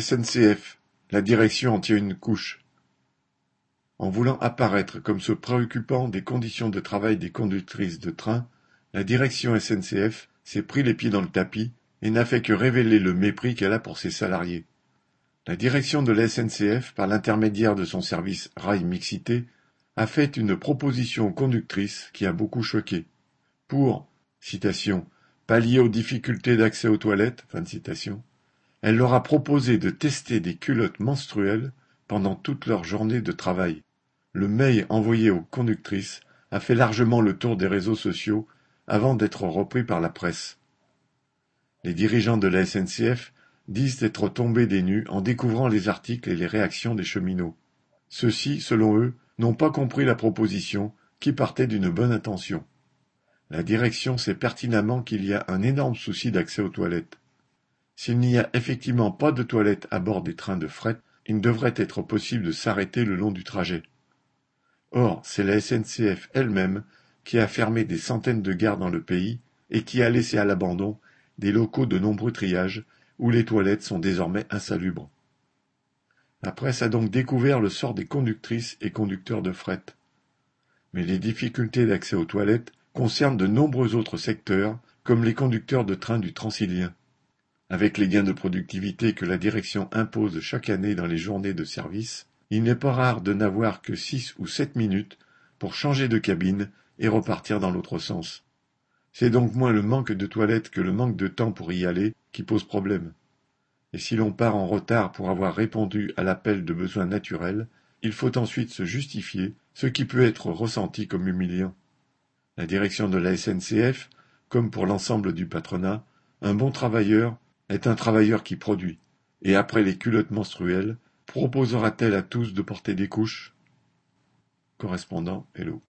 SNCF, la direction en tient une couche. En voulant apparaître comme se préoccupant des conditions de travail des conductrices de train, la direction SNCF s'est pris les pieds dans le tapis et n'a fait que révéler le mépris qu'elle a pour ses salariés. La direction de la SNCF, par l'intermédiaire de son service Rail Mixité, a fait une proposition aux conductrices qui a beaucoup choqué. Pour, citation, pallier aux difficultés d'accès aux toilettes, fin de citation, elle leur a proposé de tester des culottes menstruelles pendant toute leur journée de travail. Le mail envoyé aux conductrices a fait largement le tour des réseaux sociaux avant d'être repris par la presse. Les dirigeants de la SNCF disent être tombés des nues en découvrant les articles et les réactions des cheminots. Ceux-ci, selon eux, n'ont pas compris la proposition qui partait d'une bonne intention. La direction sait pertinemment qu'il y a un énorme souci d'accès aux toilettes. S'il n'y a effectivement pas de toilettes à bord des trains de fret, il devrait être possible de s'arrêter le long du trajet. Or, c'est la SNCF elle-même qui a fermé des centaines de gares dans le pays et qui a laissé à l'abandon des locaux de nombreux triages où les toilettes sont désormais insalubres. La presse a donc découvert le sort des conductrices et conducteurs de fret. Mais les difficultés d'accès aux toilettes concernent de nombreux autres secteurs, comme les conducteurs de train du Transilien. Avec les gains de productivité que la direction impose chaque année dans les journées de service, il n'est pas rare de n'avoir que six ou sept minutes pour changer de cabine et repartir dans l'autre sens. C'est donc moins le manque de toilettes que le manque de temps pour y aller qui pose problème. Et si l'on part en retard pour avoir répondu à l'appel de besoins naturels, il faut ensuite se justifier, ce qui peut être ressenti comme humiliant. La direction de la SNCF, comme pour l'ensemble du patronat, un bon travailleur est un travailleur qui produit, et après les culottes menstruelles, proposera-t-elle à tous de porter des couches? Correspondant Hello.